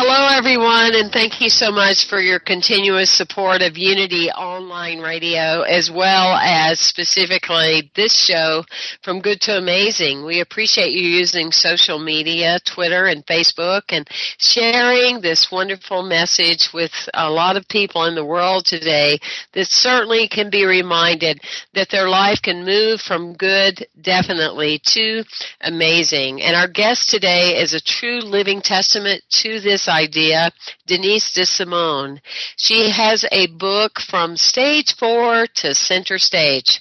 Hello, everyone, and thank you so much for your continuous support of Unity Online Radio, as well as specifically this show, From Good to Amazing. We appreciate you using social media, Twitter and Facebook, and sharing this wonderful message with a lot of people in the world today that certainly can be reminded that their life can move from good, definitely, to amazing. And our guest today is a true living testament to this idea, Denise DeSimone. She has a book from stage four to center stage.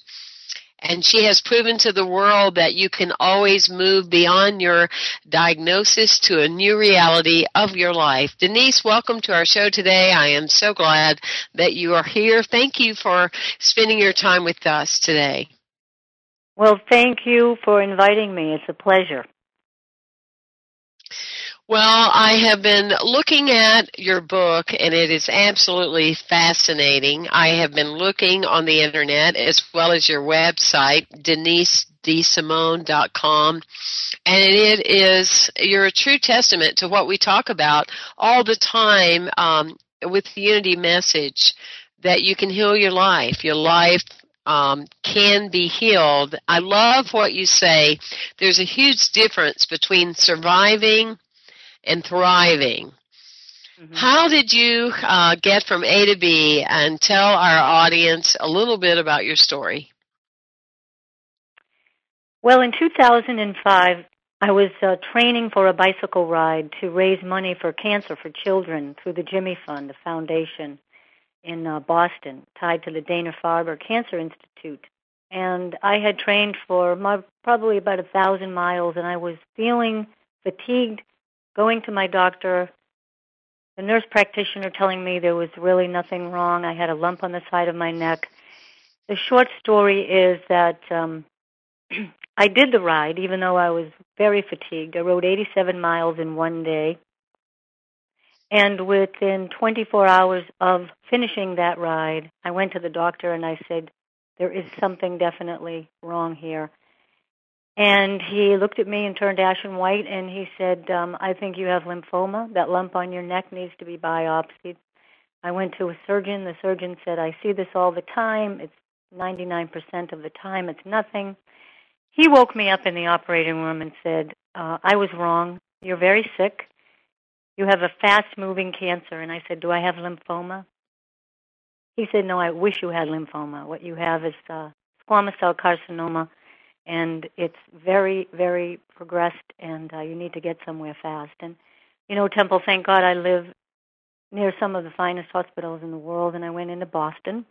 And she has proven to the world that you can always move beyond your diagnosis to a new reality of your life. Denise, welcome to our show today. I am so glad that you are here. Thank you for spending your time with us today. Well, thank you for inviting me. It's a pleasure. Well, I have been looking at your book and it is absolutely fascinating. I have been looking on the internet as well as your website, denisedesimone.com. And it is, you're a true testament to what we talk about all the time um, with the Unity message that you can heal your life. Your life um, can be healed. I love what you say. There's a huge difference between surviving and thriving. Mm-hmm. How did you uh, get from A to B and tell our audience a little bit about your story? Well, in 2005, I was uh, training for a bicycle ride to raise money for cancer for children through the Jimmy Fund, a foundation in uh, Boston tied to the Dana Farber Cancer Institute. And I had trained for my, probably about a thousand miles, and I was feeling fatigued going to my doctor, the nurse practitioner telling me there was really nothing wrong. I had a lump on the side of my neck. The short story is that um, I did the ride, even though I was very fatigued. I rode 87 miles in one day. And within 24 hours of finishing that ride, I went to the doctor and I said, There is something definitely wrong here. And he looked at me and turned ashen white and he said, um, I think you have lymphoma. That lump on your neck needs to be biopsied. I went to a surgeon. The surgeon said, I see this all the time. It's 99% of the time, it's nothing. He woke me up in the operating room and said, uh, I was wrong. You're very sick. You have a fast moving cancer. And I said, Do I have lymphoma? He said, No, I wish you had lymphoma. What you have is uh, squamous cell carcinoma and it's very, very progressed, and uh, you need to get somewhere fast. And you know, Temple, thank God I live near some of the finest hospitals in the world, and I went into Boston.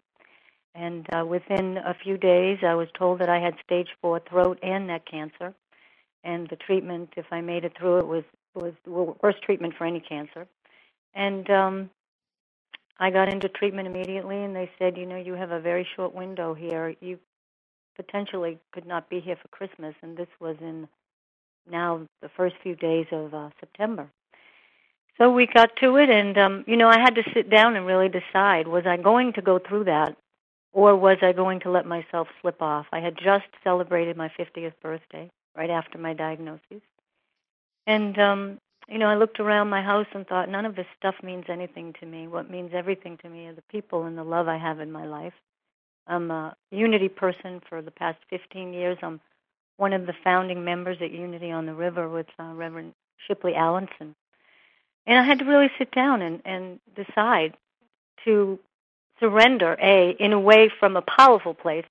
And uh, within a few days, I was told that I had stage four throat and neck cancer, and the treatment, if I made it through it, was was the worst treatment for any cancer. And um, I got into treatment immediately, and they said, you know, you have a very short window here. You potentially could not be here for Christmas, and this was in now the first few days of uh, September. So we got to it, and um, you know, I had to sit down and really decide: was I going to go through that, or was I going to let myself slip off? I had just celebrated my 50th birthday right after my diagnosis, and um, you know, I looked around my house and thought, none of this stuff means anything to me. What means everything to me are the people and the love I have in my life. I'm a Unity person for the past 15 years. I'm one of the founding members at Unity on the River with uh, Reverend Shipley Allenson. And I had to really sit down and, and decide to surrender, A, in a way from a powerful place,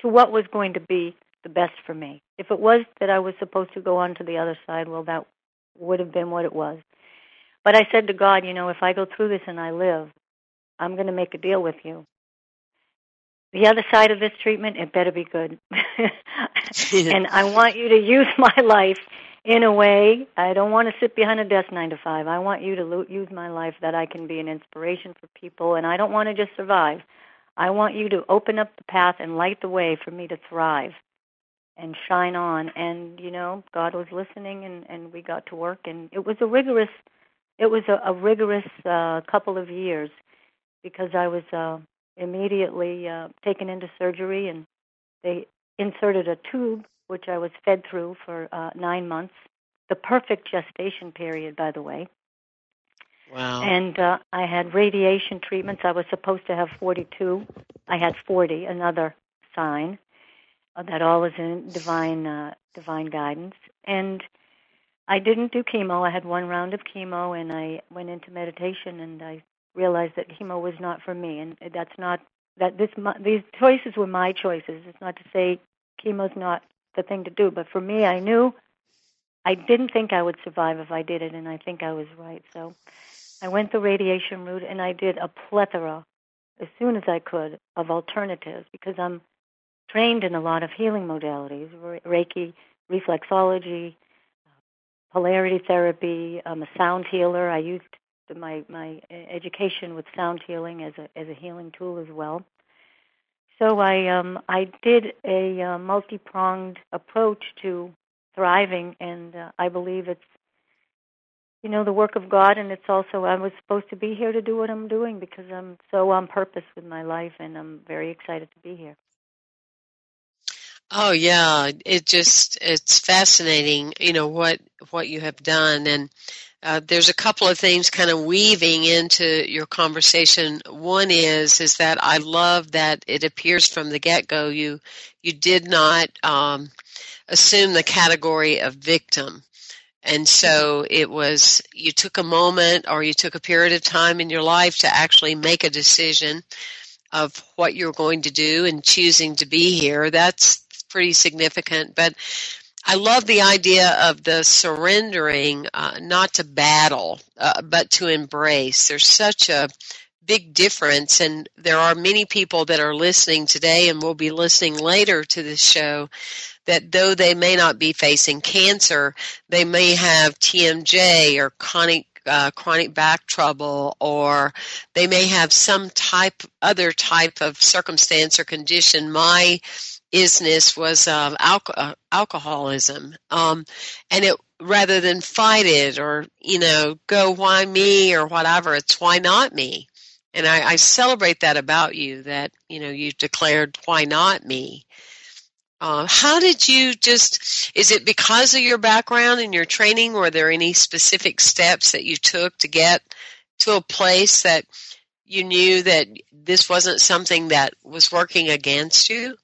to what was going to be the best for me. If it was that I was supposed to go on to the other side, well, that would have been what it was. But I said to God, you know, if I go through this and I live, I'm going to make a deal with you. The other side of this treatment, it better be good. and I want you to use my life in a way. I don't want to sit behind a desk nine to five. I want you to lo- use my life that I can be an inspiration for people, and I don't want to just survive. I want you to open up the path and light the way for me to thrive and shine on. And you know, God was listening, and and we got to work. And it was a rigorous, it was a, a rigorous uh, couple of years because I was uh, immediately uh, taken into surgery, and they inserted a tube which I was fed through for uh, nine months. The perfect gestation period, by the way. Wow. And uh, I had radiation treatments. I was supposed to have 42. I had 40, another sign. Uh, that all is in divine uh, divine guidance. And I didn't do chemo. I had one round of chemo, and I went into meditation, and I realized that chemo was not for me. And that's not that this these choices were my choices. It's not to say chemo's not the thing to do, but for me, I knew I didn't think I would survive if I did it, and I think I was right. So I went the radiation route, and I did a plethora as soon as I could of alternatives because I'm trained in a lot of healing modalities Reiki, reflexology, polarity therapy. I'm a sound healer. I used my, my education with sound healing as a, as a healing tool as well. So I um, I did a uh, multi pronged approach to thriving, and uh, I believe it's you know the work of God, and it's also I was supposed to be here to do what I'm doing because I'm so on purpose with my life, and I'm very excited to be here. Oh yeah, it just it's fascinating, you know what what you have done and uh, there's a couple of things kind of weaving into your conversation. One is is that I love that it appears from the get go you you did not um, assume the category of victim, and so it was you took a moment or you took a period of time in your life to actually make a decision of what you're going to do and choosing to be here. That's pretty significant. But I love the idea of the surrendering, uh, not to battle, uh, but to embrace. There's such a big difference, and there are many people that are listening today and will be listening later to this show that though they may not be facing cancer, they may have TMJ or chronic uh, chronic back trouble, or they may have some type, other type of circumstance or condition. My isness was um, uh, alcoholism, um, and it rather than fight it or you know go why me or whatever, it's why not me. And I, I celebrate that about you that you know you declared why not me. Uh, how did you just, is it because of your background and your training? Were there any specific steps that you took to get to a place that you knew that this wasn't something that was working against you?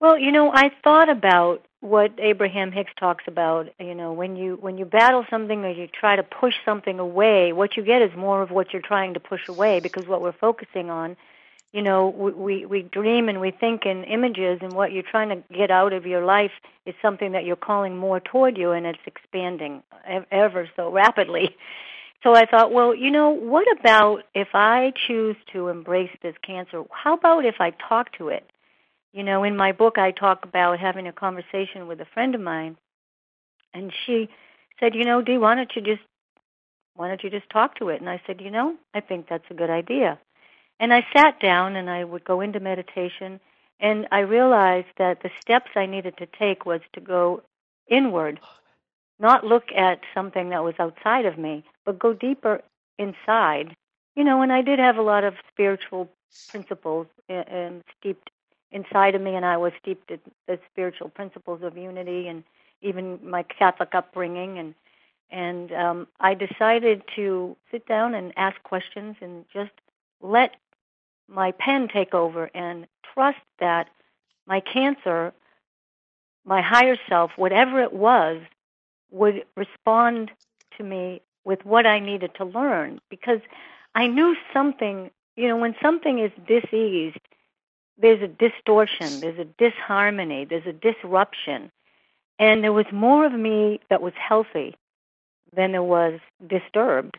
Well, you know, I thought about what Abraham Hicks talks about, you know, when you when you battle something or you try to push something away, what you get is more of what you're trying to push away because what we're focusing on, you know, we we dream and we think in images and what you're trying to get out of your life is something that you're calling more toward you and it's expanding ever so rapidly. So I thought, well, you know, what about if I choose to embrace this cancer? How about if I talk to it? You know, in my book, I talk about having a conversation with a friend of mine, and she said, "You know, Dee, why don't you just why don't you just talk to it?" And I said, "You know, I think that's a good idea." And I sat down and I would go into meditation, and I realized that the steps I needed to take was to go inward not look at something that was outside of me, but go deeper inside. You know, and I did have a lot of spiritual principles and steeped inside of me, and I was steeped in the spiritual principles of unity and even my Catholic upbringing, and and um, I decided to sit down and ask questions and just let my pen take over and trust that my cancer, my higher self, whatever it was, would respond to me with what I needed to learn. Because I knew something, you know, when something is diseased, there's a distortion, there's a disharmony, there's a disruption. And there was more of me that was healthy than there was disturbed.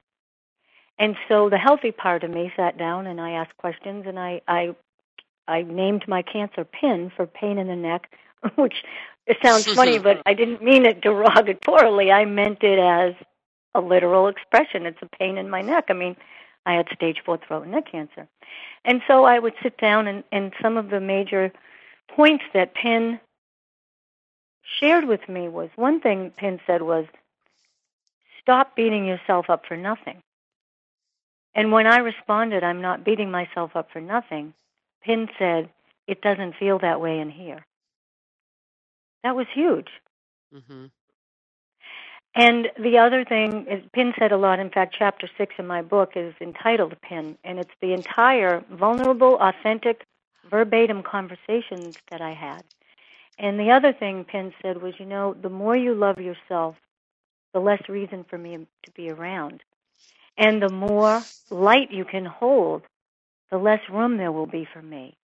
And so the healthy part of me sat down and I asked questions and I I I named my cancer pin for pain in the neck, which it sounds funny, but I didn't mean it derogatorily. I meant it as a literal expression. It's a pain in my neck. I mean, I had stage four throat and neck cancer. And so I would sit down and, and some of the major points that Pin shared with me was one thing Pin said was stop beating yourself up for nothing. And when I responded, I'm not beating myself up for nothing, Pin said, it doesn't feel that way in here. That was huge. Mm-hmm. And the other thing is, Pin said a lot. In fact, chapter six in my book is entitled Pin, and it's the entire vulnerable, authentic, verbatim conversations that I had. And the other thing Pin said was, you know, the more you love yourself, the less reason for me to be around. And the more light you can hold, the less room there will be for me.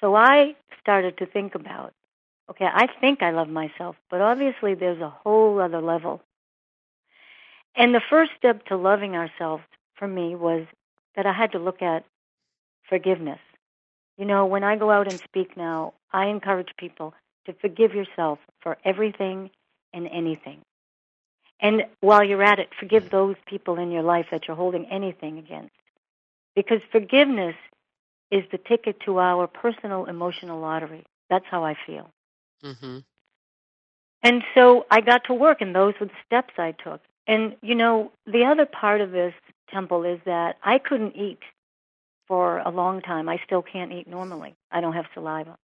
So I started to think about okay, I think I love myself, but obviously there's a whole other level. And the first step to loving ourselves for me was that I had to look at forgiveness. You know, when I go out and speak now, I encourage people to forgive yourself for everything and anything. And while you're at it, forgive those people in your life that you're holding anything against. Because forgiveness is the ticket to our personal emotional lottery. That's how I feel. Mm-hmm. And so I got to work, and those were the steps I took. And, you know, the other part of this temple is that I couldn't eat for a long time. I still can't eat normally. I don't have saliva.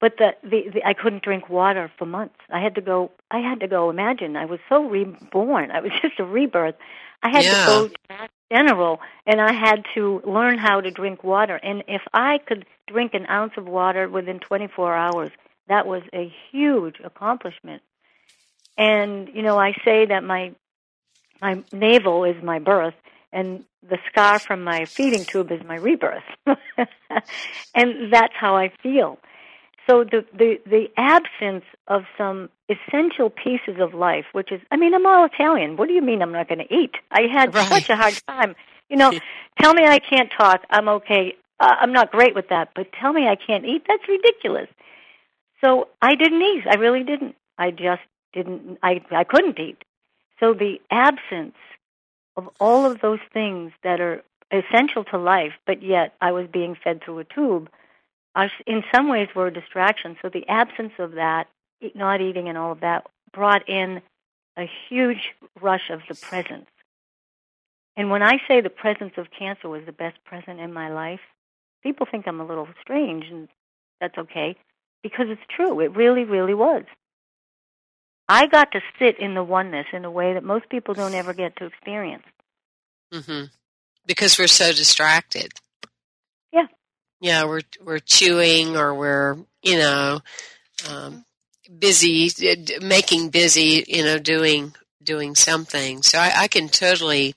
But the, the, the I couldn't drink water for months. I had to go. I had to go. Imagine I was so reborn. I was just a rebirth. I had yeah. to go to General, and I had to learn how to drink water. And if I could drink an ounce of water within 24 hours, that was a huge accomplishment. And you know, I say that my my navel is my birth, and the scar from my feeding tube is my rebirth, and that's how I feel. So the, the the absence of some essential pieces of life, which is, I mean, I'm all Italian. What do you mean I'm not going to eat? I had right. such a hard time. You know, tell me I can't talk. I'm okay. Uh, I'm not great with that, but tell me I can't eat. That's ridiculous. So I didn't eat. I really didn't. I just didn't. I I couldn't eat. So the absence of all of those things that are essential to life, but yet I was being fed through a tube, are, in some ways were a distraction. So the absence of that, not eating and all of that, brought in a huge rush of the presence. And when I say the presence of cancer was the best present in my life, people think I'm a little strange, and that's okay because it's true. It really, really was. I got to sit in the oneness in a way that most people don't ever get to experience. Mm-hmm. Because we're so distracted. Yeah. Yeah, we're we're chewing or we're you know um, busy making busy you know doing doing something. So I, I can totally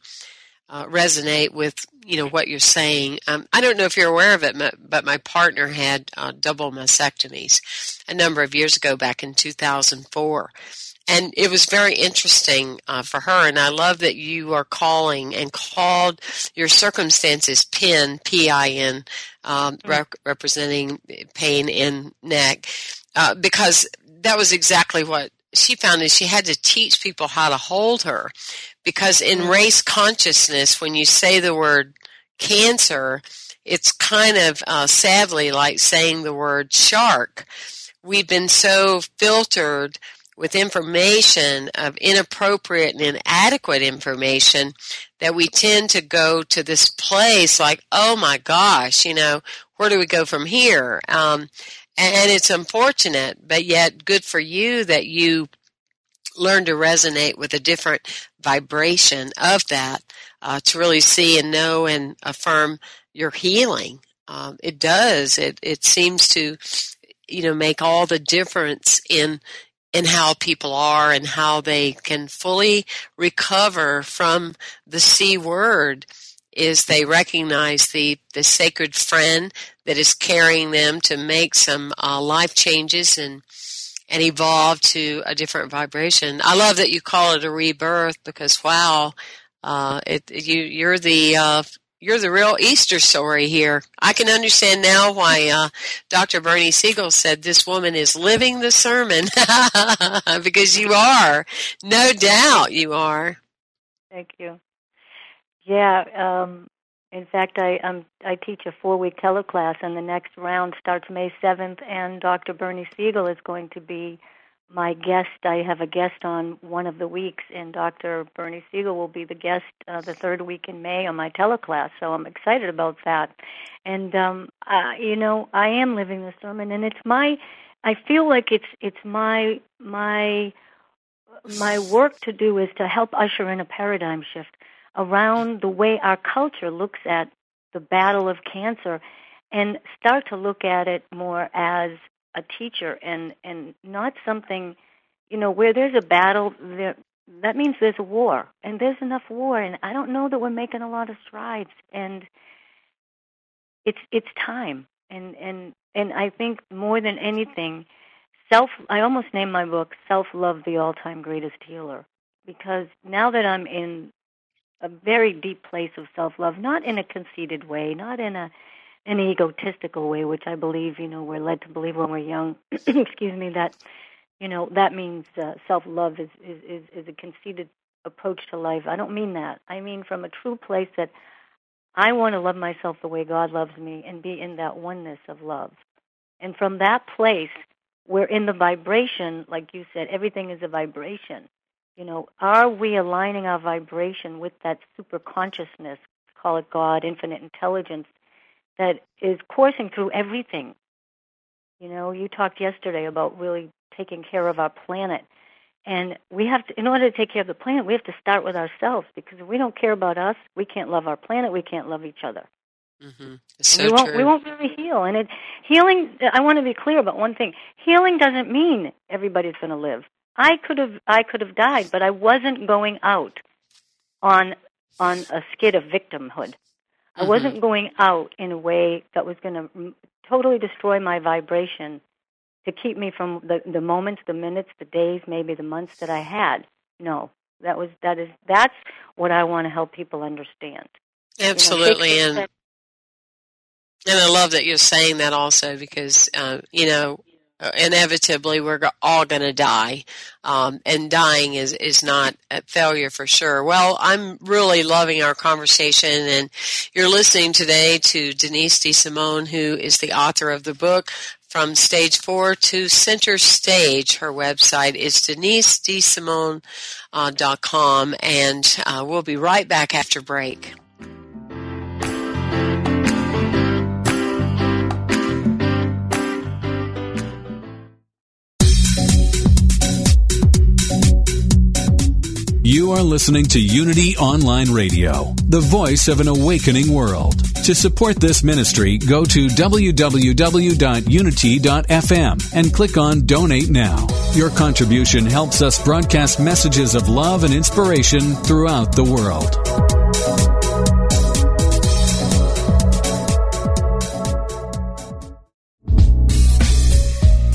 uh, resonate with you know what you're saying. Um, I don't know if you're aware of it, but my partner had uh, double mastectomies a number of years ago, back in 2004, and it was very interesting uh, for her. And I love that you are calling and called your circumstances PIN, P-I-N, um, mm-hmm. rep- representing pain in neck, uh, because that was exactly what she found is she had to teach people how to hold her because in mm-hmm. race consciousness when you say the word cancer it's kind of uh, sadly like saying the word shark we've been so filtered with information of inappropriate and inadequate information that we tend to go to this place like, oh my gosh, you know, where do we go from here? Um, and it's unfortunate, but yet good for you that you learn to resonate with a different vibration of that uh, to really see and know and affirm your healing. Um, it does. It it seems to, you know, make all the difference in in how people are and how they can fully recover from the C word is they recognize the, the sacred friend that is carrying them to make some uh, life changes and and evolve to a different vibration. I love that you call it a rebirth because wow, uh, it, you you're the uh, you're the real Easter story here. I can understand now why uh, Dr. Bernie Siegel said this woman is living the sermon because you are, no doubt, you are. Thank you. Yeah. Um, in fact, I um, I teach a four week teleclass, and the next round starts May seventh, and Dr. Bernie Siegel is going to be my guest. I have a guest on one of the weeks, and Dr. Bernie Siegel will be the guest uh, the third week in May on my teleclass. So I'm excited about that. And um, uh, you know, I am living the sermon, and it's my. I feel like it's it's my my my work to do is to help usher in a paradigm shift around the way our culture looks at the battle of cancer and start to look at it more as a teacher and and not something you know where there's a battle there that means there's a war and there's enough war and I don't know that we're making a lot of strides and it's it's time. And and and I think more than anything self I almost named my book self love the all time greatest healer because now that I'm in a very deep place of self love not in a conceited way not in a an egotistical way, which I believe, you know, we're led to believe when we're young. excuse me, that you know that means uh, self love is, is is is a conceited approach to life. I don't mean that. I mean from a true place that I want to love myself the way God loves me and be in that oneness of love. And from that place, we're in the vibration, like you said, everything is a vibration. You know, are we aligning our vibration with that super consciousness, call it God, infinite intelligence, that is coursing through everything. You know, you talked yesterday about really taking care of our planet. And we have to, in order to take care of the planet, we have to start with ourselves because if we don't care about us, we can't love our planet, we can't love each other. Mm-hmm. So we won't true. we won't really heal. And it healing I want to be clear about one thing. Healing doesn't mean everybody's gonna live. I could have I could have died, but I wasn't going out on on a skid of victimhood. I mm-hmm. wasn't going out in a way that was going to totally destroy my vibration to keep me from the the moments, the minutes, the days, maybe the months that I had. No, that was that is that's what I want to help people understand. Absolutely, you know, and and I love that you're saying that also because uh, you know inevitably we're all going to die. Um, and dying is is not a failure for sure. Well i'm really loving our conversation and you're listening today to denise desimone who is the author of the book from stage four to center stage. Her website is denisedesimone.com uh, and uh, we'll be right back after break You are listening to Unity Online Radio, the voice of an awakening world. To support this ministry, go to www.unity.fm and click on Donate Now. Your contribution helps us broadcast messages of love and inspiration throughout the world.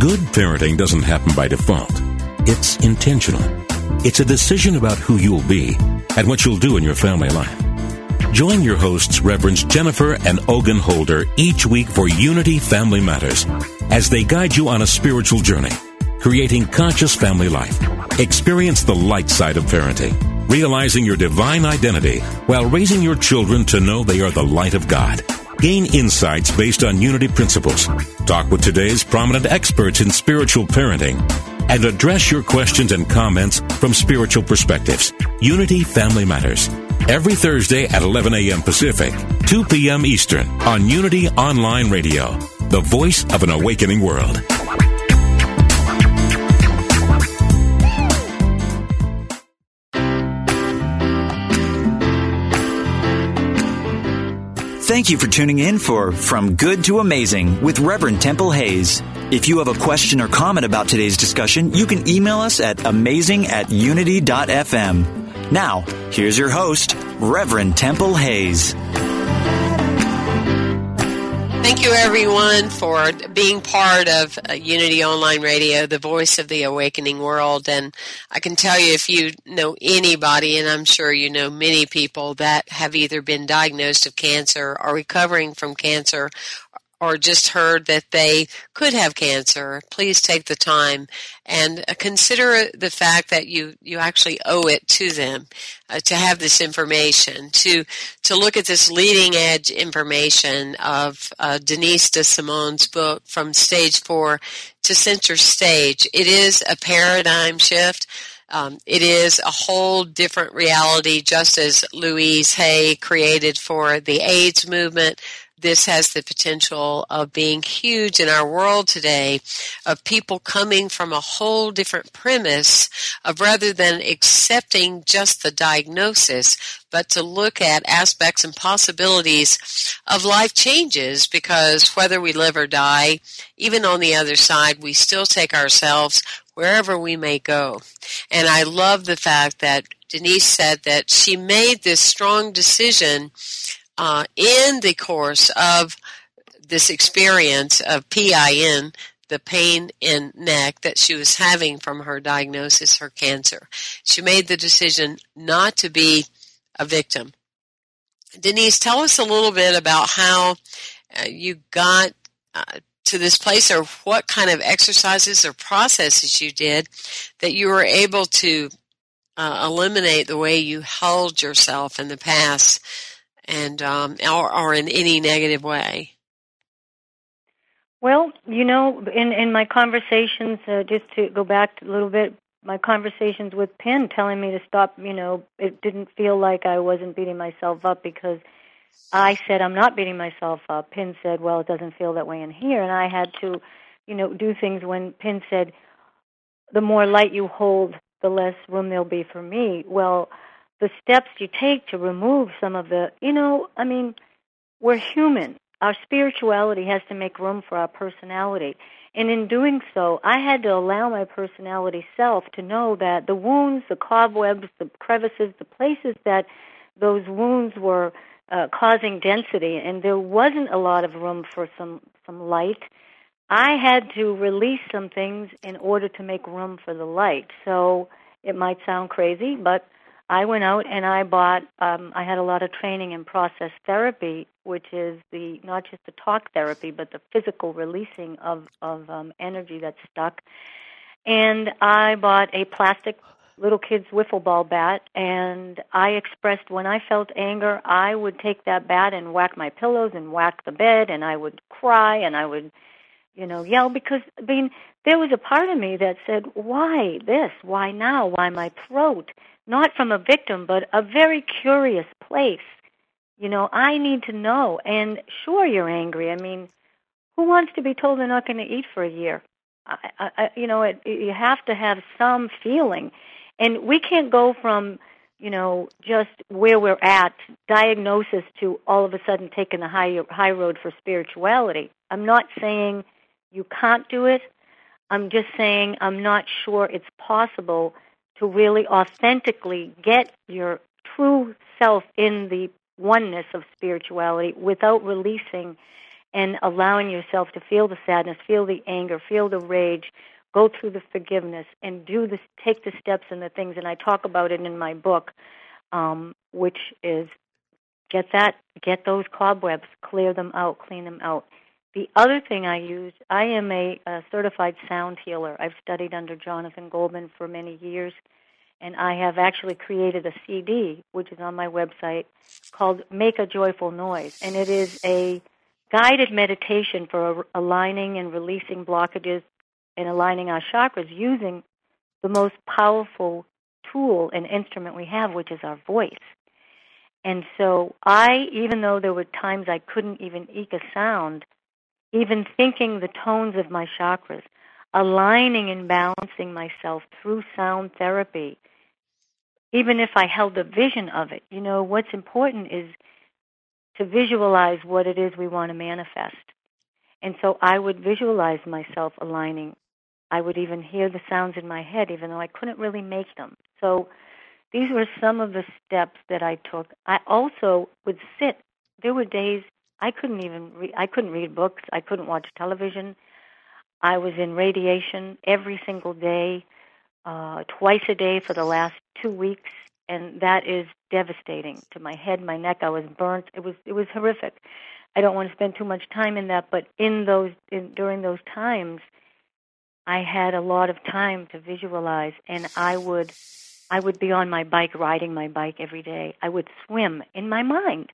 Good parenting doesn't happen by default. It's intentional. It's a decision about who you'll be and what you'll do in your family life. Join your hosts, Reverends Jennifer and Ogun Holder, each week for Unity Family Matters as they guide you on a spiritual journey, creating conscious family life. Experience the light side of parenting, realizing your divine identity while raising your children to know they are the light of God. Gain insights based on Unity principles. Talk with today's prominent experts in spiritual parenting and address your questions and comments from spiritual perspectives. Unity Family Matters. Every Thursday at 11 a.m. Pacific, 2 p.m. Eastern on Unity Online Radio, the voice of an awakening world. Thank you for tuning in for From Good to Amazing with Reverend Temple Hayes. If you have a question or comment about today's discussion, you can email us at amazing at unity.fm. Now, here's your host, Reverend Temple Hayes. Thank you, everyone, for being part of uh, Unity Online Radio, the voice of the awakening world. And I can tell you, if you know anybody, and I'm sure you know many people that have either been diagnosed of cancer, are recovering from cancer, or just heard that they could have cancer, please take the time and uh, consider the fact that you, you actually owe it to them uh, to have this information, to, to look at this leading edge information of uh, Denise DeSimone's book, From Stage 4 to Center Stage. It is a paradigm shift. Um, it is a whole different reality, just as Louise Hay created for the AIDS movement this has the potential of being huge in our world today of people coming from a whole different premise of rather than accepting just the diagnosis, but to look at aspects and possibilities of life changes because whether we live or die, even on the other side, we still take ourselves wherever we may go. And I love the fact that Denise said that she made this strong decision uh, in the course of this experience of PIN, the pain in neck that she was having from her diagnosis, her cancer. She made the decision not to be a victim. Denise, tell us a little bit about how uh, you got uh, to this place or what kind of exercises or processes you did that you were able to uh, eliminate the way you held yourself in the past and um, or, or in any negative way? Well, you know, in in my conversations, uh, just to go back a little bit, my conversations with Pin telling me to stop. You know, it didn't feel like I wasn't beating myself up because I said I'm not beating myself up. Pin said, "Well, it doesn't feel that way in here," and I had to, you know, do things when Pin said, "The more light you hold, the less room there'll be for me." Well, the steps you take to remove some of the, you know, I mean, we're human. Our spirituality has to make room for our personality. And in doing so, I had to allow my personality self to know that the wounds, the cobwebs, the crevices, the places that those wounds were uh, causing density, and there wasn't a lot of room for some some light. I had to release some things in order to make room for the light. So it might sound crazy, but I went out and I bought. Um, I had a lot of training in process therapy, which is the not just the talk therapy, but the physical releasing of of um, energy that's stuck. And I bought a plastic little kid's wiffle ball bat, and I expressed when I felt anger, I would take that bat and whack my pillows and whack the bed, and I would cry and I would, you know, yell because I mean there was a part of me that said, "Why this? Why now? Why my throat?" not from a victim, but a very curious place. You know, I need to know. And sure, you're angry. I mean, who wants to be told they're not going to eat for a year? I, I, you know, it, you have to have some feeling, and we can't go from you know just where we're at diagnosis to all of a sudden taking the high high road for spirituality. I'm not saying you can't do it. I'm just saying I'm not sure it's possible to really authentically get your true self in the oneness of spirituality without releasing and allowing yourself to feel the sadness, feel the anger, feel the rage, go through the forgiveness, and do this, take the steps and the things. And I talk about it in my book, um, which is get that, get those cobwebs, clear them out, clean them out. The other thing I use, I am a, a certified sound healer. I've studied under Jonathan Goldman for many years, and I have actually created a CD, which is on my website, called Make a Joyful Noise. And it is a guided meditation for aligning and releasing blockages and aligning our chakras using the most powerful tool and instrument we have, which is our voice. And so I, even though there were times I couldn't even eke a sound, even thinking the tones of my chakras, aligning and balancing myself through sound therapy, even if I held a vision of it. You know, what's important is to visualize what it is we want to manifest. And so I would visualize myself aligning. I would even hear the sounds in my head, even though I couldn't really make them. So these were some of the steps that I took. I also would sit. There were days I couldn't even read, I couldn't read books. I couldn't watch television. I was in radiation every single day, uh, twice a day for the last two weeks, and that is devastating to my head, my neck. I was burnt. It was it was horrific. I don't want to spend too much time in that, but in those in, during those times, I had a lot of time to visualize, and I would I would be on my bike, riding my bike every day. I would swim in my mind.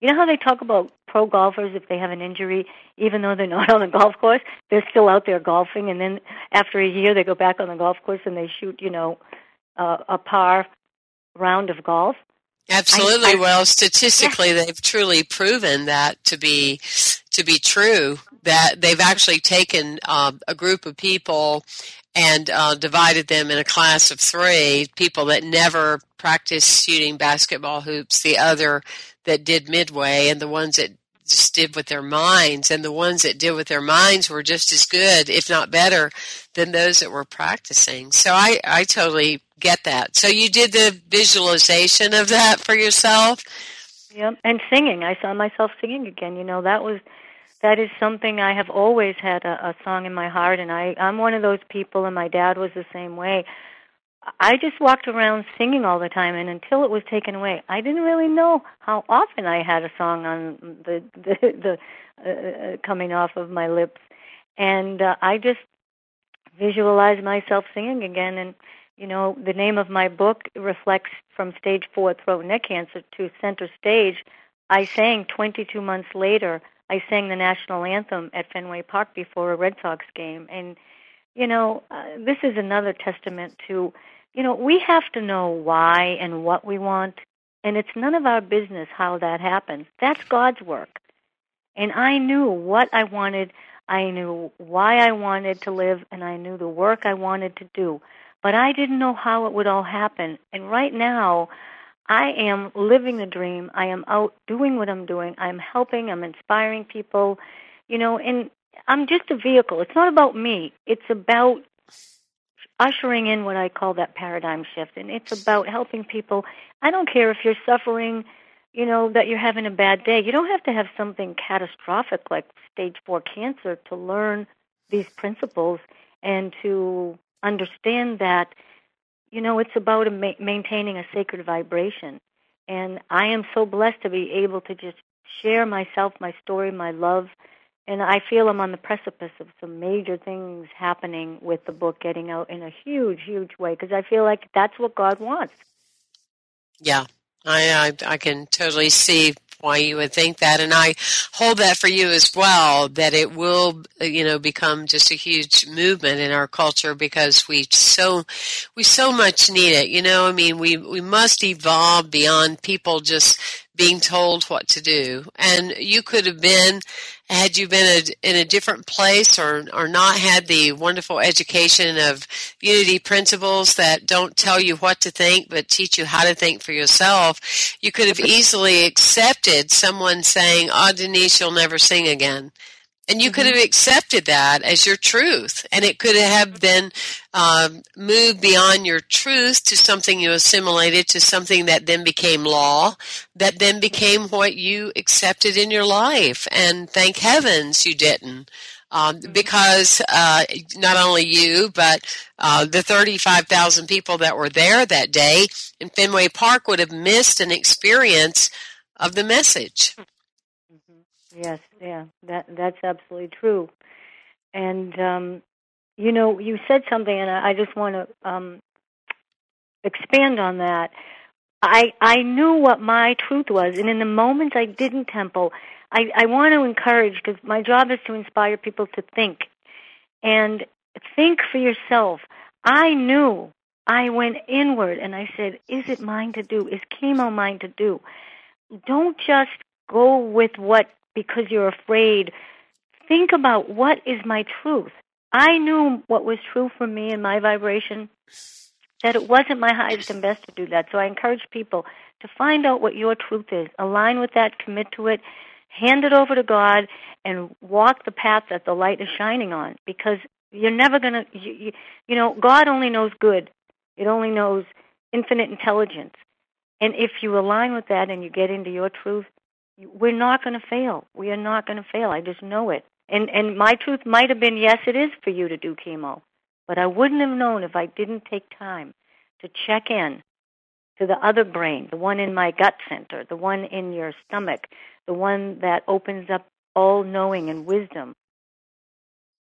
You know how they talk about pro golfers if they have an injury, even though they're not on the golf course, they're still out there golfing, and then after a year they go back on the golf course and they shoot, you know, uh, a par round of golf. Absolutely. I, I, well, statistically, yeah. they've truly proven that to be to be true. That they've actually taken uh, a group of people and uh, divided them in a class of three: people that never practiced shooting basketball hoops, the other that did midway and the ones that just did with their minds and the ones that did with their minds were just as good if not better than those that were practicing. So i i totally get that. So you did the visualization of that for yourself? Yeah and singing. I saw myself singing again you know that was that is something i have always had a, a song in my heart and i i'm one of those people and my dad was the same way I just walked around singing all the time, and until it was taken away, I didn't really know how often I had a song on the the, the uh, uh, coming off of my lips, and uh, I just visualized myself singing again. And you know, the name of my book reflects from stage four throat and neck cancer to center stage. I sang 22 months later. I sang the national anthem at Fenway Park before a Red Sox game, and you know, uh, this is another testament to you know, we have to know why and what we want, and it's none of our business how that happens. That's God's work. And I knew what I wanted, I knew why I wanted to live, and I knew the work I wanted to do. But I didn't know how it would all happen. And right now, I am living the dream. I am out doing what I'm doing. I'm helping, I'm inspiring people, you know, and I'm just a vehicle. It's not about me. It's about ushering in what I call that paradigm shift. And it's about helping people. I don't care if you're suffering, you know, that you're having a bad day. You don't have to have something catastrophic like stage four cancer to learn these principles and to understand that, you know, it's about a ma- maintaining a sacred vibration. And I am so blessed to be able to just share myself, my story, my love and I feel I'm on the precipice of some major things happening with the book getting out in a huge, huge way because I feel like that's what God wants. Yeah, I, I I can totally see why you would think that, and I hold that for you as well. That it will, you know, become just a huge movement in our culture because we so we so much need it. You know, I mean, we we must evolve beyond people just being told what to do. And you could have been, had you been a, in a different place or, or not had the wonderful education of unity principles that don't tell you what to think but teach you how to think for yourself, you could have easily accepted someone saying, oh, Denise, you'll never sing again. And you mm-hmm. could have accepted that as your truth, and it could have then um, moved beyond your truth to something you assimilated to something that then became law, that then became what you accepted in your life. And thank heavens you didn't. Um, mm-hmm. because uh, not only you, but uh, the 35,000 people that were there that day in Fenway Park would have missed an experience of the message. Yes, yeah, that that's absolutely true. And um, you know, you said something, and I, just want to um, expand on that. I I knew what my truth was, and in the moments I didn't temple, I I want to encourage because my job is to inspire people to think, and think for yourself. I knew. I went inward and I said, "Is it mine to do? Is chemo mine to do?" Don't just go with what because you're afraid. Think about what is my truth. I knew what was true for me and my vibration, that it wasn't my highest and best to do that. So I encourage people to find out what your truth is, align with that, commit to it, hand it over to God, and walk the path that the light is shining on because you're never going to, you, you, you know, God only knows good. It only knows infinite intelligence. And if you align with that and you get into your truth, we're not going to fail. We are not going to fail. I just know it. And and my truth might have been yes, it is for you to do chemo, but I wouldn't have known if I didn't take time to check in to the other brain, the one in my gut center, the one in your stomach, the one that opens up all knowing and wisdom.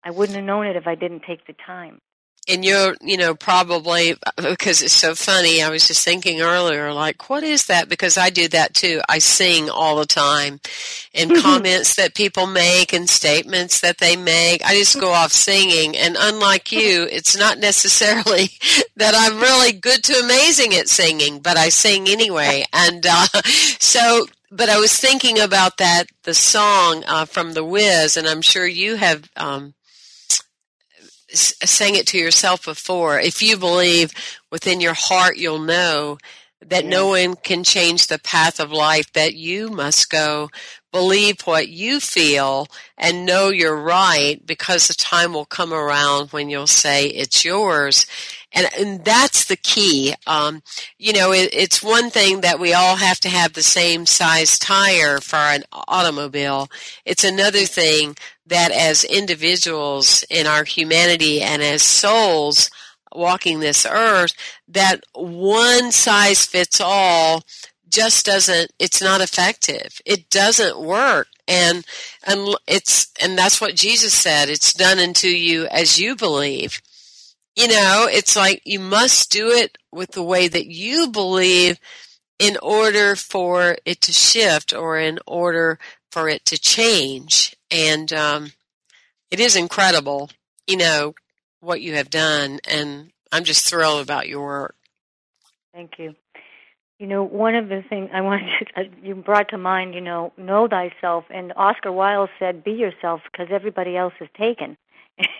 I wouldn't have known it if I didn't take the time and you're, you know, probably because it's so funny. I was just thinking earlier, like, what is that? Because I do that too. I sing all the time, and mm-hmm. comments that people make and statements that they make. I just go off singing. And unlike you, it's not necessarily that I'm really good to amazing at singing, but I sing anyway. And uh, so but I was thinking about that the song uh, from The Wiz, and I'm sure you have um, sang it to yourself before. If you believe within your heart, you'll know that yeah. no one can change the path of life, that you must go believe what you feel and know you're right because the time will come around when you'll say it's yours. And, and that's the key. Um, you know, it, it's one thing that we all have to have the same size tire for an automobile. It's another thing that as individuals in our humanity and as souls walking this earth, that one size fits all just doesn't it's not effective it doesn't work and and it's and that's what jesus said it's done unto you as you believe you know it's like you must do it with the way that you believe in order for it to shift or in order for it to change. And um, it is incredible you know what you have done. And i'm just thrilled about your work. Thank you. You know, one of the things I wanted to, uh, you brought to mind, you know, know thyself, and Oscar Wilde said, "Be yourself," because everybody else is taken.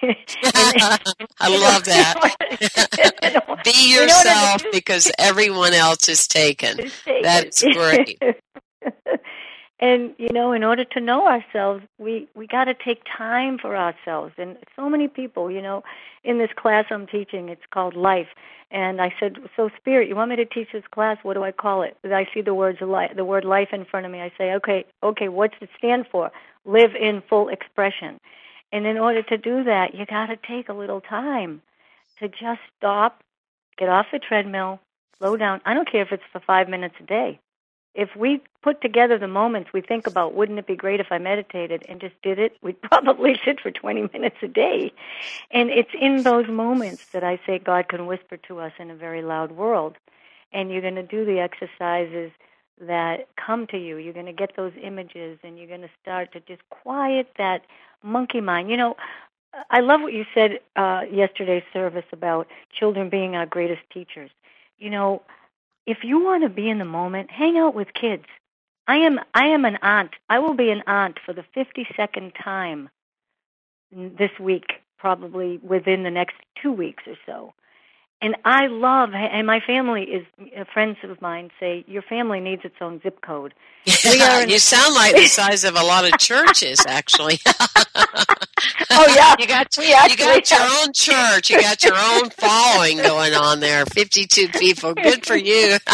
I love that. Be yourself because everyone else is taken. taken. That's great. and you know, in order to know ourselves, we we got to take time for ourselves. And so many people, you know, in this class I'm teaching, it's called Life and I said, "So, Spirit, you want me to teach this class? What do I call it?" I see the words life, the word life in front of me. I say, "Okay, okay, what's it stand for? Live in full expression." And in order to do that, you got to take a little time to just stop, get off the treadmill, slow down. I don't care if it's for five minutes a day if we put together the moments we think about, wouldn't it be great if I meditated and just did it? We'd probably sit for 20 minutes a day. And it's in those moments that I say God can whisper to us in a very loud world. And you're going to do the exercises that come to you. You're going to get those images and you're going to start to just quiet that monkey mind. You know, I love what you said uh, yesterday's service about children being our greatest teachers. You know, if you want to be in the moment, hang out with kids. I am I am an aunt. I will be an aunt for the 52nd time this week, probably within the next 2 weeks or so. And I love, and my family is uh, friends of mine say your family needs its own zip code. Yeah, you sound like the size of a lot of churches, actually. oh yeah, you got you got your own church, you got your own following going on there. Fifty-two people, good for you.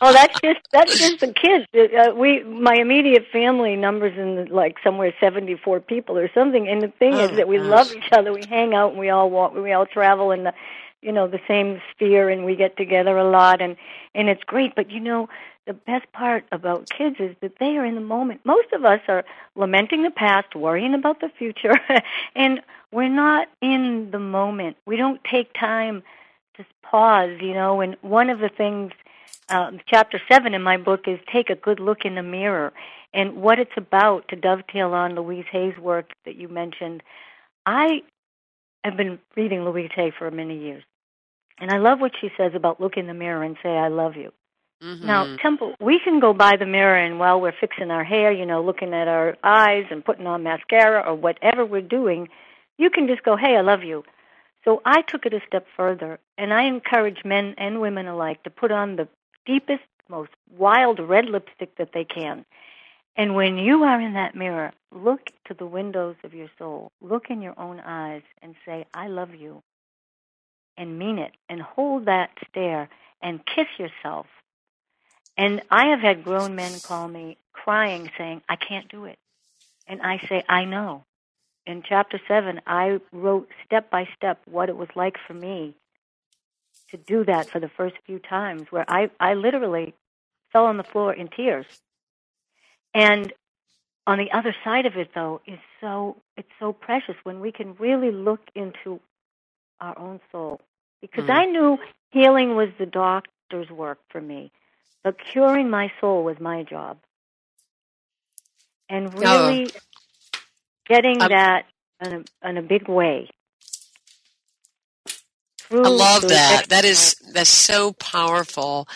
oh, that's just that's just the kids. Uh, we my immediate family numbers in like somewhere seventy-four people or something. And the thing oh, is that we gosh. love each other. We hang out and we all walk. We all travel and. the you know the same sphere and we get together a lot and and it's great. But you know the best part about kids is that they are in the moment. Most of us are lamenting the past worrying about the future and we're not in the moment. We don't take time to pause you know and one of the things um, chapter seven in my book is take a good look in the mirror and what it's about to dovetail on louise hay's work that you mentioned. I have been reading louise hay for many years and I love what she says about look in the mirror and say, I love you. Mm-hmm. Now, Temple, we can go by the mirror and while we're fixing our hair, you know, looking at our eyes and putting on mascara or whatever we're doing, you can just go, hey, I love you. So I took it a step further, and I encourage men and women alike to put on the deepest, most wild red lipstick that they can. And when you are in that mirror, look to the windows of your soul, look in your own eyes, and say, I love you and mean it and hold that stare and kiss yourself. And I have had grown men call me crying saying, I can't do it. And I say, I know. In chapter 7, I wrote step by step what it was like for me to do that for the first few times where I, I literally fell on the floor in tears. And on the other side of it though is so it's so precious when we can really look into our own soul. Because mm. I knew healing was the doctor's work for me, but curing my soul was my job. And really oh. getting that in a, in a big way. I love that. That is that's so powerful.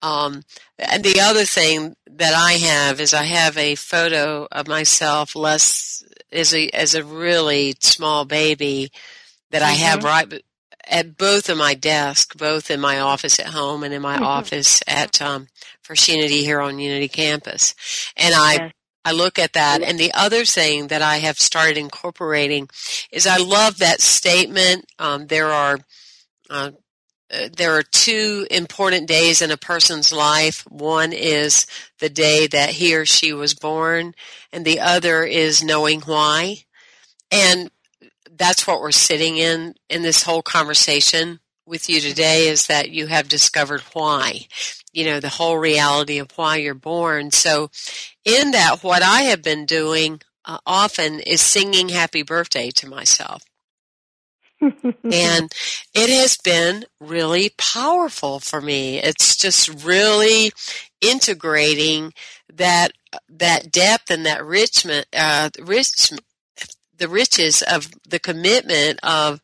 Um, and the other thing that I have is I have a photo of myself less as a as a really small baby that. I have mm-hmm. right at both of my desks, both in my office at home and in my mm-hmm. office at um, First Unity here on Unity Campus. And I yes. I look at that. And the other thing that I have started incorporating is I love that statement. Um, there are uh, uh, there are two important days in a person's life. One is the day that he or she was born, and the other is knowing why. And that's what we're sitting in in this whole conversation with you today is that you have discovered why you know the whole reality of why you're born. So in that what i have been doing uh, often is singing happy birthday to myself. And it has been really powerful for me. It's just really integrating that that depth and that richment uh, rich the riches of the commitment of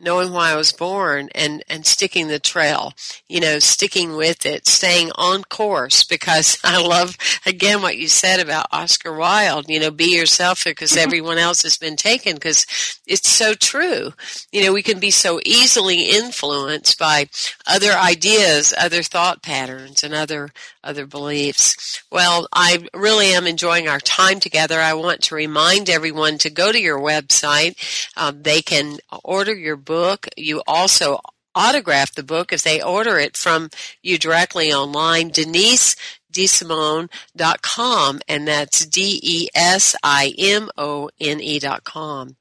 knowing why I was born and, and sticking the trail, you know, sticking with it, staying on course because I love, again, what you said about Oscar Wilde, you know, be yourself because mm-hmm. everyone else has been taken because it's so true. You know, we can be so easily influenced by other ideas, other thought patterns and other, other beliefs. Well, I really am enjoying our time together. I want to remind everyone to go to your website. Um, they can order your book. You also autograph the book if they order it from you directly online. Denise DeSimone.com and that's D-E-S-I-M-O-N-E dot com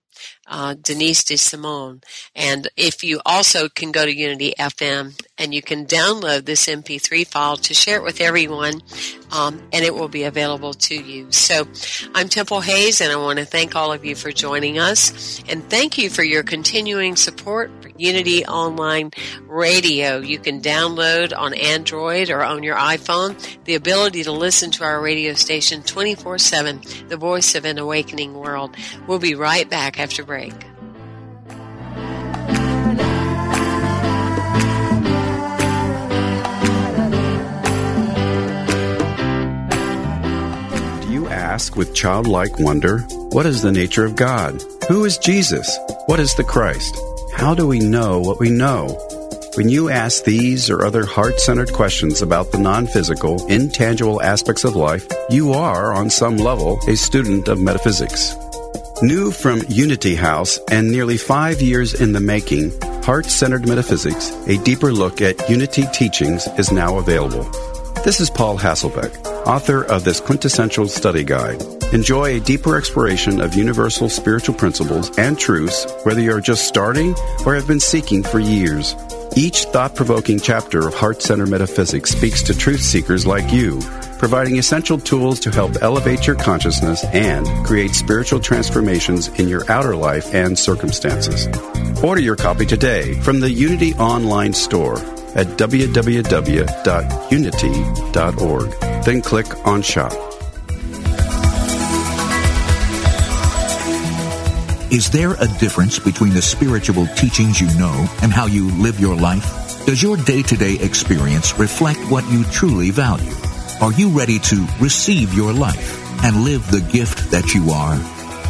uh, Denise DeSimone. And if you also can go to Unity FM and you can download this MP3 file to share it with everyone, um, and it will be available to you. So I'm Temple Hayes, and I want to thank all of you for joining us, and thank you for your continuing support for Unity Online Radio. You can download on Android or on your iPhone the ability to listen to our radio station 24 7, the voice of an awakening world. We'll be right back after break break. Do you ask with childlike wonder, What is the nature of God? Who is Jesus? What is the Christ? How do we know what we know? When you ask these or other heart centered questions about the non physical, intangible aspects of life, you are, on some level, a student of metaphysics. New from Unity House and nearly five years in the making, Heart Centered Metaphysics, a deeper look at Unity teachings, is now available. This is Paul Hasselbeck, author of this quintessential study guide. Enjoy a deeper exploration of universal spiritual principles and truths, whether you're just starting or have been seeking for years. Each thought provoking chapter of Heart Center Metaphysics speaks to truth seekers like you providing essential tools to help elevate your consciousness and create spiritual transformations in your outer life and circumstances. Order your copy today from the Unity Online Store at www.unity.org. Then click on Shop. Is there a difference between the spiritual teachings you know and how you live your life? Does your day to day experience reflect what you truly value? Are you ready to receive your life and live the gift that you are?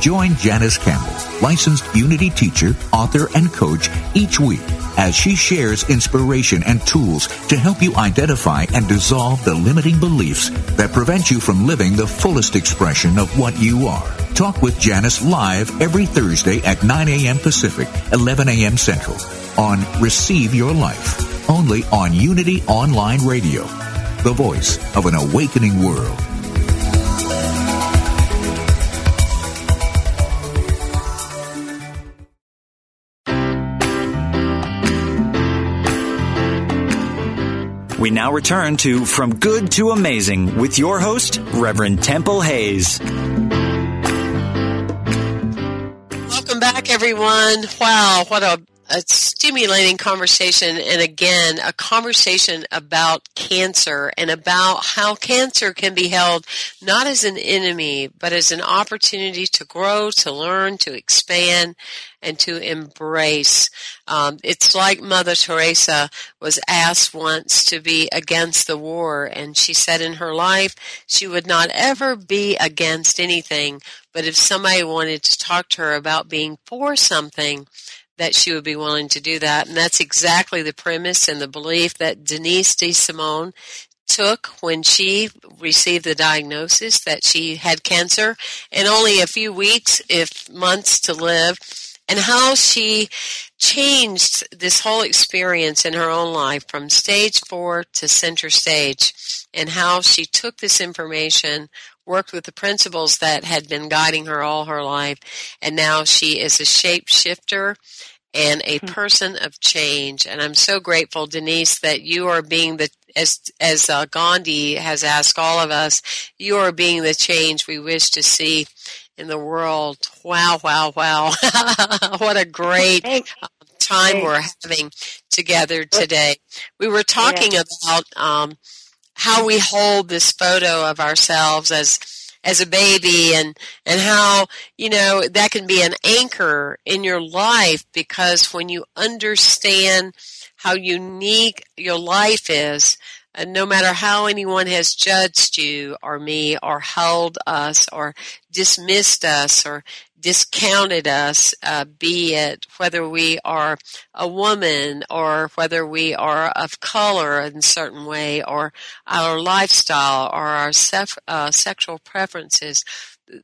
Join Janice Campbell, licensed Unity teacher, author, and coach each week as she shares inspiration and tools to help you identify and dissolve the limiting beliefs that prevent you from living the fullest expression of what you are. Talk with Janice live every Thursday at 9 a.m. Pacific, 11 a.m. Central on Receive Your Life, only on Unity Online Radio the voice of an awakening world. We now return to From Good to Amazing with your host, Reverend Temple Hayes. Welcome back, everyone. Wow, what a a stimulating conversation and again a conversation about cancer and about how cancer can be held not as an enemy but as an opportunity to grow to learn to expand and to embrace. Um, it's like mother teresa was asked once to be against the war and she said in her life she would not ever be against anything but if somebody wanted to talk to her about being for something that she would be willing to do that. And that's exactly the premise and the belief that Denise DeSimone took when she received the diagnosis that she had cancer. And only a few weeks, if months to live, and how she changed this whole experience in her own life from stage four to center stage. And how she took this information worked with the principles that had been guiding her all her life. And now she is a shapeshifter and a hmm. person of change. And I'm so grateful, Denise, that you are being the as as uh, Gandhi has asked all of us, you are being the change we wish to see in the world. Wow, wow, wow! what a great uh, time we're having together today. We were talking about um, how we hold this photo of ourselves as as a baby and and how you know that can be an anchor in your life because when you understand how unique your life is and no matter how anyone has judged you or me or held us or dismissed us or discounted us, uh, be it whether we are a woman or whether we are of color in a certain way or our lifestyle or our sef- uh, sexual preferences.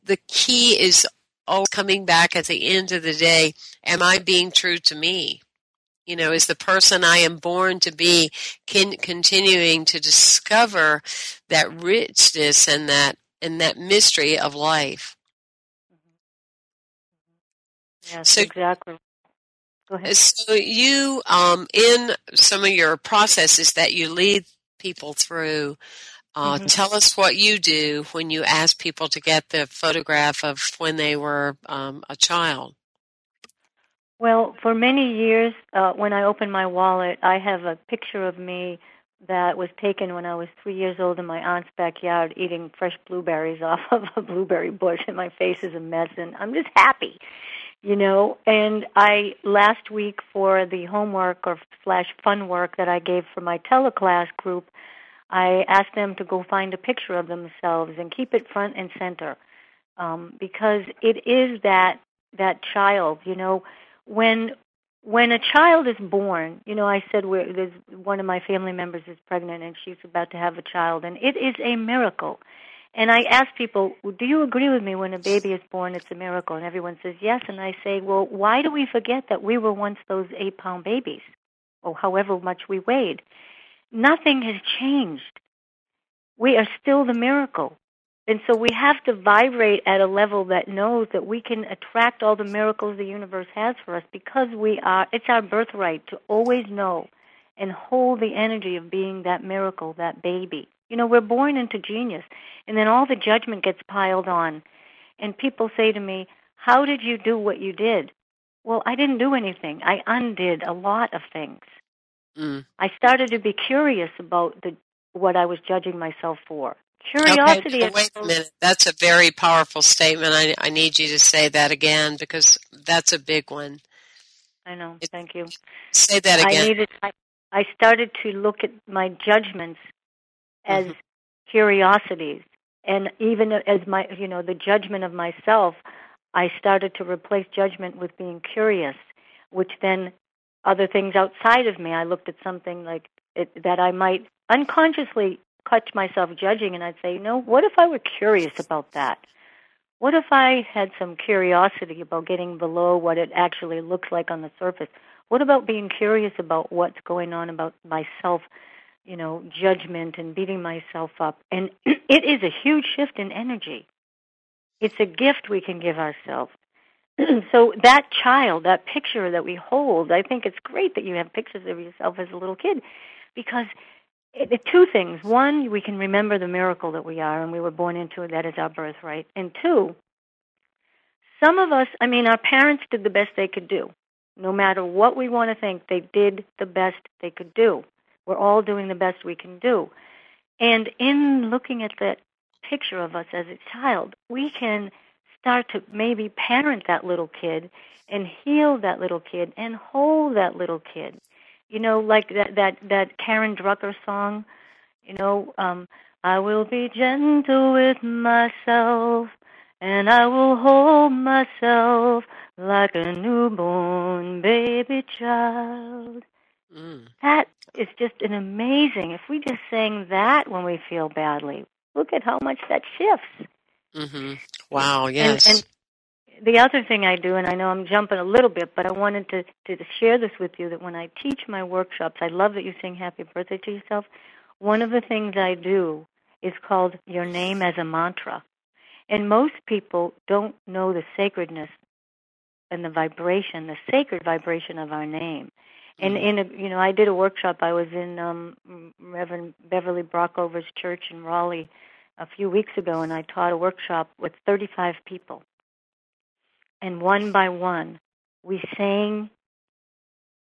The key is always coming back at the end of the day, am I being true to me? You know, is the person I am born to be can, continuing to discover that richness and that and that mystery of life. Yes, so, exactly. Go ahead. So you, um, in some of your processes that you lead people through, uh, mm-hmm. tell us what you do when you ask people to get the photograph of when they were um, a child. Well, for many years, uh, when I open my wallet, I have a picture of me that was taken when I was three years old in my aunt's backyard eating fresh blueberries off of a blueberry bush, and my face is a mess, and I'm just happy you know and i last week for the homework or slash fun work that i gave for my teleclass group i asked them to go find a picture of themselves and keep it front and center um, because it is that that child you know when when a child is born, you know, I said we're, there's one of my family members is pregnant and she's about to have a child, and it is a miracle. And I ask people, do you agree with me when a baby is born, it's a miracle? And everyone says yes. And I say, well, why do we forget that we were once those eight pound babies, or however much we weighed? Nothing has changed. We are still the miracle. And so we have to vibrate at a level that knows that we can attract all the miracles the universe has for us because we are, it's our birthright to always know and hold the energy of being that miracle, that baby. You know, we're born into genius, and then all the judgment gets piled on. And people say to me, How did you do what you did? Well, I didn't do anything. I undid a lot of things. Mm. I started to be curious about the, what I was judging myself for. Curiosity. Okay, wait a minute. That's a very powerful statement. I, I need you to say that again because that's a big one. I know. Thank you. Say that again. I needed. I, I started to look at my judgments as mm-hmm. curiosities, and even as my, you know, the judgment of myself. I started to replace judgment with being curious, which then other things outside of me. I looked at something like it, that I might unconsciously catch myself judging and I'd say, you know, what if I were curious about that? What if I had some curiosity about getting below what it actually looks like on the surface? What about being curious about what's going on about myself, you know, judgment and beating myself up? And it is a huge shift in energy. It's a gift we can give ourselves. so that child, that picture that we hold, I think it's great that you have pictures of yourself as a little kid because it, two things. One, we can remember the miracle that we are and we were born into it. That is our birthright. And two, some of us, I mean, our parents did the best they could do. No matter what we want to think, they did the best they could do. We're all doing the best we can do. And in looking at that picture of us as a child, we can start to maybe parent that little kid and heal that little kid and hold that little kid you know, like that that that Karen Drucker song. You know, um, I will be gentle with myself, and I will hold myself like a newborn baby child. Mm. That is just an amazing. If we just sang that when we feel badly, look at how much that shifts. Mm-hmm. Wow. Yes. And, and the other thing I do, and I know I'm jumping a little bit, but I wanted to, to share this with you that when I teach my workshops, I love that you sing happy birthday to yourself. One of the things I do is called your name as a mantra. And most people don't know the sacredness and the vibration, the sacred vibration of our name. And mm-hmm. in a, you know, I did a workshop. I was in um, Reverend Beverly Brockover's church in Raleigh a few weeks ago, and I taught a workshop with 35 people and one by one, we sang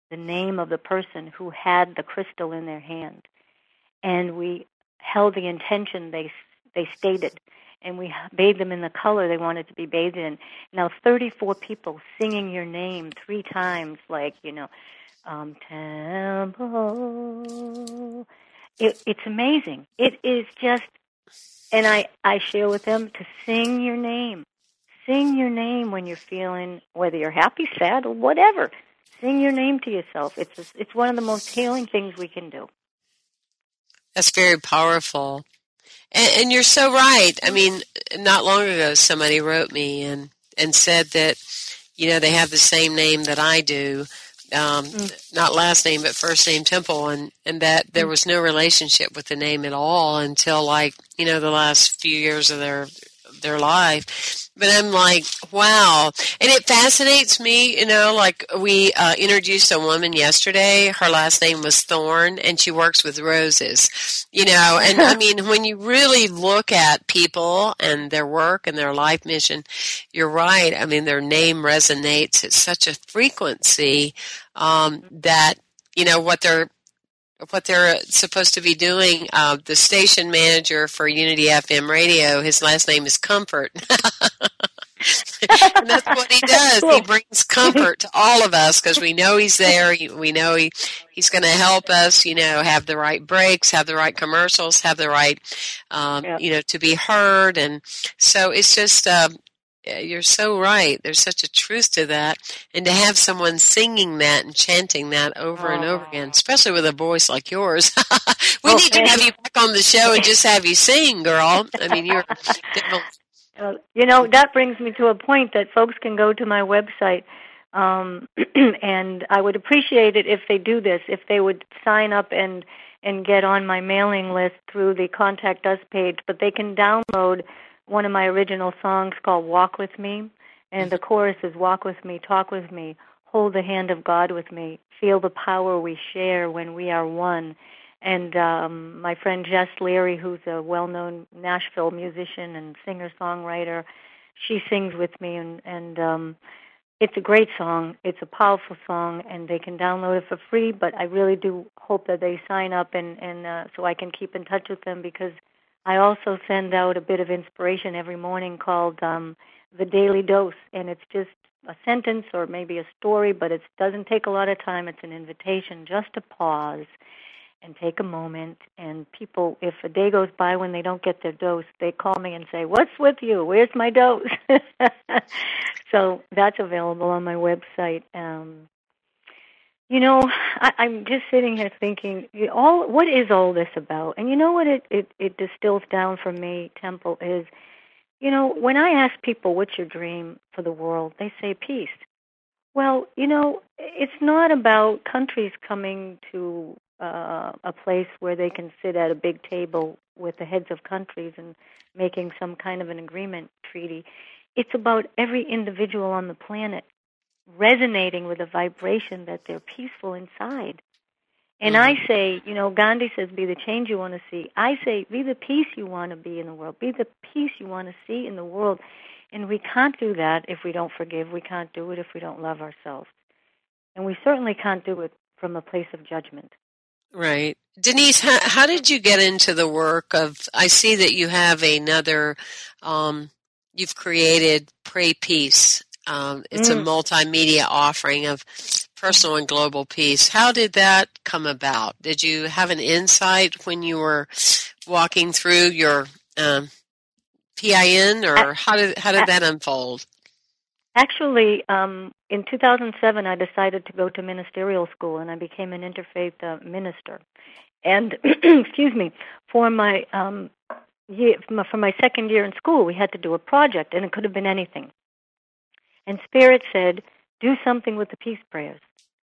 the name of the person who had the crystal in their hand, and we held the intention they they stated, and we bathed them in the color they wanted to be bathed in. Now, 34 people singing your name three times, like you know, um, temple. It, it's amazing. It is just, and I I share with them to sing your name Sing your name when you're feeling, whether you're happy, sad, or whatever. Sing your name to yourself. It's a, it's one of the most healing things we can do. That's very powerful. And, and you're so right. I mean, not long ago, somebody wrote me and and said that you know they have the same name that I do, um, mm. not last name but first name Temple, and and that there mm. was no relationship with the name at all until like you know the last few years of their their life but I'm like, wow. And it fascinates me, you know, like we uh, introduced a woman yesterday. Her last name was Thorn, and she works with roses, you know. And I mean, when you really look at people and their work and their life mission, you're right. I mean, their name resonates at such a frequency um, that, you know, what they're what they're supposed to be doing. Uh, the station manager for Unity FM Radio, his last name is Comfort. and that's what he does. He brings comfort to all of us because we know he's there. We know he he's going to help us. You know, have the right breaks, have the right commercials, have the right, um, you know, to be heard. And so it's just. Um, you're so right. There's such a truth to that. And to have someone singing that and chanting that over oh. and over again, especially with a voice like yours. we okay. need to have you back on the show and just have you sing, girl. I mean, you're well, you know, that brings me to a point that folks can go to my website um, and I would appreciate it if they do this, if they would sign up and and get on my mailing list through the contact us page, but they can download one of my original songs called Walk With Me. And the chorus is Walk with me, talk with me, hold the hand of God with me, feel the power we share when we are one. And um, my friend Jess Leary, who's a well known Nashville musician and singer songwriter, she sings with me and, and um it's a great song. It's a powerful song, and they can download it for free. But I really do hope that they sign up, and and uh, so I can keep in touch with them because I also send out a bit of inspiration every morning called um, the Daily Dose, and it's just a sentence or maybe a story, but it doesn't take a lot of time. It's an invitation just to pause and take a moment. And people, if a day goes by when they don't get their dose, they call me and say, "What's with you? Where's my dose?" so that's available on my website. Um, you know, I, I'm just sitting here thinking, all what is all this about? And you know what it, it it distills down for me, Temple, is, you know, when I ask people what's your dream for the world, they say peace. Well, you know, it's not about countries coming to uh, a place where they can sit at a big table with the heads of countries and making some kind of an agreement treaty. It's about every individual on the planet resonating with a vibration that they're peaceful inside. And mm-hmm. I say, you know, Gandhi says, be the change you want to see. I say, be the peace you want to be in the world. Be the peace you want to see in the world. And we can't do that if we don't forgive. We can't do it if we don't love ourselves. And we certainly can't do it from a place of judgment. Right. Denise, how, how, did you get into the work of, I see that you have another, um, you've created Pray Peace. Um, it's mm. a multimedia offering of personal and global peace. How did that come about? Did you have an insight when you were walking through your um, PIN, or how did how did that unfold? Actually, um, in 2007, I decided to go to ministerial school, and I became an interfaith uh, minister. And excuse me, for my um, year, for my second year in school, we had to do a project, and it could have been anything. And Spirit said, "Do something with the peace prayers.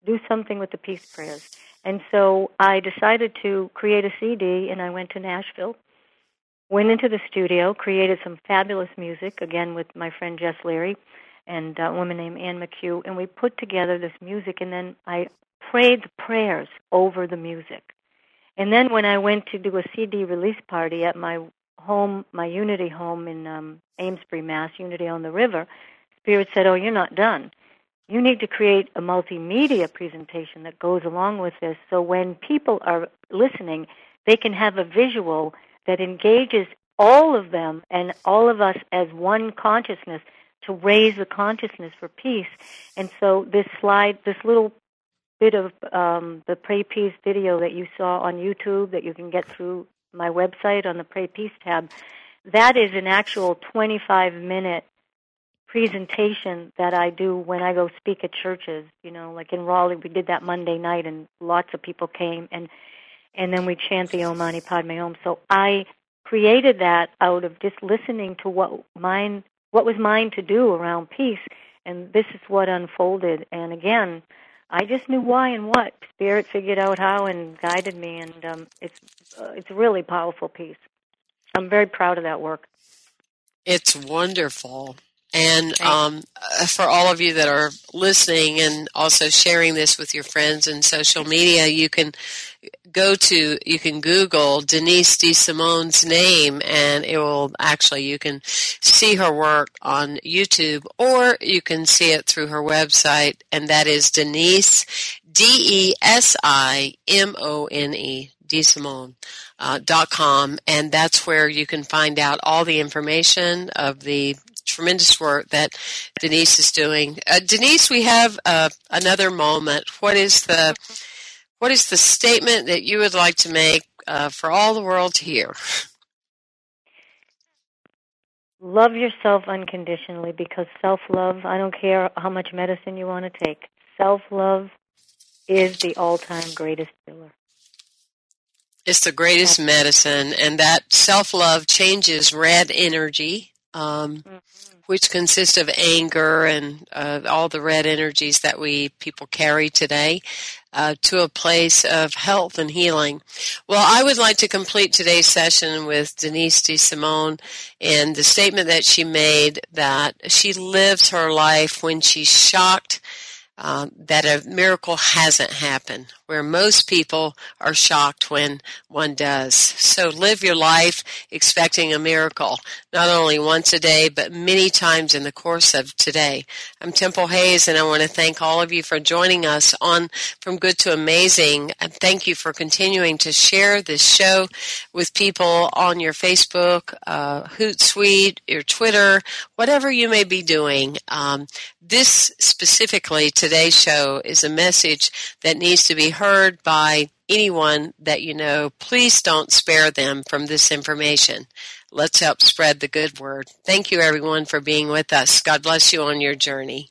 Do something with the peace prayers." And so I decided to create a CD, and I went to Nashville, went into the studio, created some fabulous music again with my friend Jess Leary and a woman named Ann McHugh, and we put together this music, and then I prayed the prayers over the music. And then when I went to do a CD release party at my home, my Unity home in um, Amesbury, Mass, Unity on the River, Spirit said, "Oh, you're not done. You need to create a multimedia presentation that goes along with this, so when people are listening, they can have a visual that engages all of them and all of us as one consciousness." to raise the consciousness for peace. And so this slide, this little bit of um, the Pray Peace video that you saw on YouTube that you can get through my website on the Pray Peace tab, that is an actual 25 minute presentation that I do when I go speak at churches. You know, like in Raleigh, we did that Monday night, and lots of people came, and and then we chant the Om Mani Padme Om. So I created that out of just listening to what mine what was mine to do around peace, and this is what unfolded. And again, I just knew why and what. Spirit figured out how and guided me, and um, it's uh, it's a really powerful piece. I'm very proud of that work. It's wonderful. And um, uh, for all of you that are listening and also sharing this with your friends and social media, you can go to, you can Google Denise DeSimone's name and it will actually, you can see her work on YouTube or you can see it through her website and that is Denise, D-E-S-I-M-O-N-E, DeSimone. Uh, dot com and that's where you can find out all the information of the tremendous work that Denise is doing. Uh, Denise, we have uh, another moment. What is the what is the statement that you would like to make uh, for all the world to hear? love yourself unconditionally because self love, I don't care how much medicine you want to take, self love is the all time greatest healer. It's the greatest medicine, and that self love changes red energy, um, mm-hmm. which consists of anger and uh, all the red energies that we people carry today uh, to a place of health and healing. Well, I would like to complete today's session with Denise DeSimone and the statement that she made that she lives her life when she's shocked uh, that a miracle hasn't happened, where most people are shocked when one does. So live your life expecting a miracle, not only once a day, but many times in the course of today. I'm Temple Hayes, and I want to thank all of you for joining us on From Good to Amazing. And thank you for continuing to share this show with people on your Facebook, uh, Hootsuite, your Twitter, whatever you may be doing. Um, this specifically, today's show, is a message that needs to be heard by anyone that you know. Please don't spare them from this information. Let's help spread the good word. Thank you, everyone, for being with us. God bless you on your journey.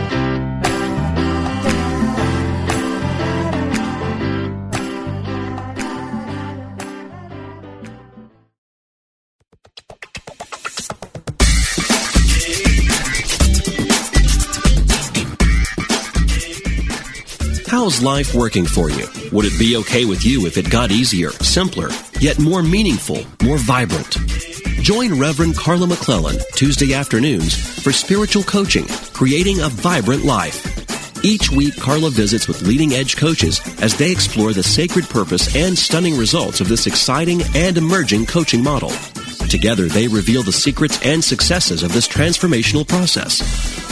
How's life working for you? Would it be okay with you if it got easier, simpler, yet more meaningful, more vibrant? Join Reverend Carla McClellan Tuesday afternoons for spiritual coaching, creating a vibrant life. Each week, Carla visits with leading edge coaches as they explore the sacred purpose and stunning results of this exciting and emerging coaching model. Together, they reveal the secrets and successes of this transformational process.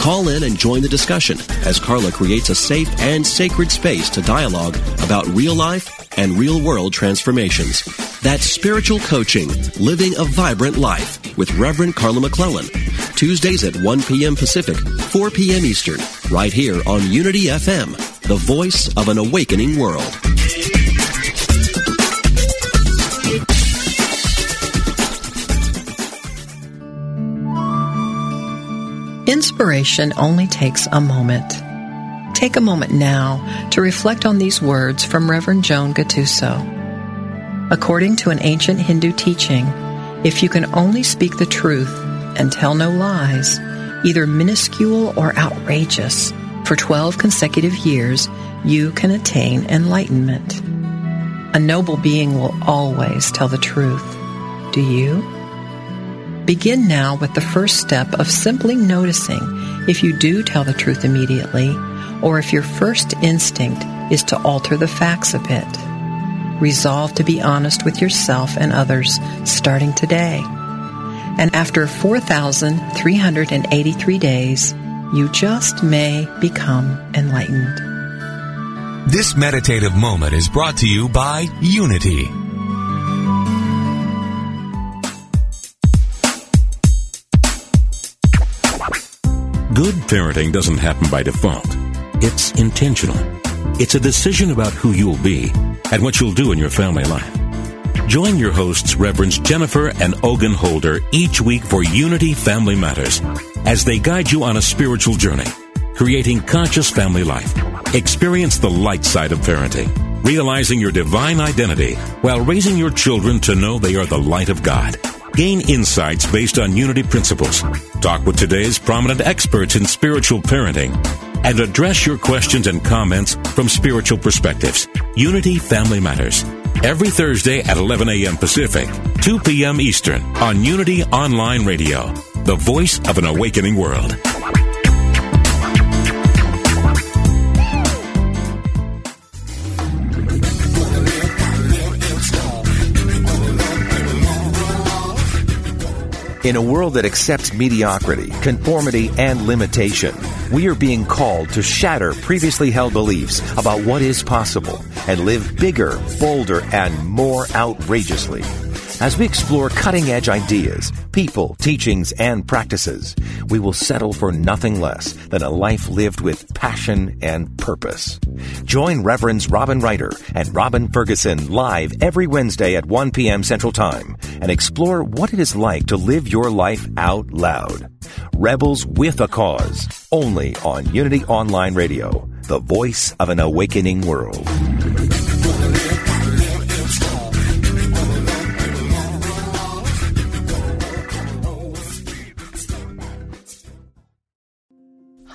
Call in and join the discussion as Carla creates a safe and sacred space to dialogue about real life and real world transformations. That's spiritual coaching, living a vibrant life with Reverend Carla McClellan. Tuesdays at 1 p.m. Pacific, 4 p.m. Eastern, right here on Unity FM, the voice of an awakening world. Inspiration only takes a moment. Take a moment now to reflect on these words from Reverend Joan Gattuso. According to an ancient Hindu teaching, if you can only speak the truth and tell no lies, either minuscule or outrageous, for 12 consecutive years, you can attain enlightenment. A noble being will always tell the truth. Do you? Begin now with the first step of simply noticing if you do tell the truth immediately or if your first instinct is to alter the facts a bit. Resolve to be honest with yourself and others starting today. And after 4,383 days, you just may become enlightened. This meditative moment is brought to you by Unity Good parenting doesn't happen by default. It's intentional. It's a decision about who you'll be and what you'll do in your family life. Join your hosts, Reverends Jennifer and Ogun Holder, each week for Unity Family Matters as they guide you on a spiritual journey, creating conscious family life. Experience the light side of parenting, realizing your divine identity while raising your children to know they are the light of God. Gain insights based on Unity principles. Talk with today's prominent experts in spiritual parenting and address your questions and comments from spiritual perspectives. Unity Family Matters. Every Thursday at 11 a.m. Pacific, 2 p.m. Eastern on Unity Online Radio, the voice of an awakening world. In a world that accepts mediocrity, conformity, and limitation, we are being called to shatter previously held beliefs about what is possible and live bigger, bolder, and more outrageously. As we explore cutting edge ideas, people, teachings, and practices, we will settle for nothing less than a life lived with passion and purpose. Join Reverends Robin Ryder and Robin Ferguson live every Wednesday at 1 p.m. Central Time and explore what it is like to live your life out loud. Rebels with a Cause, only on Unity Online Radio, the voice of an awakening world.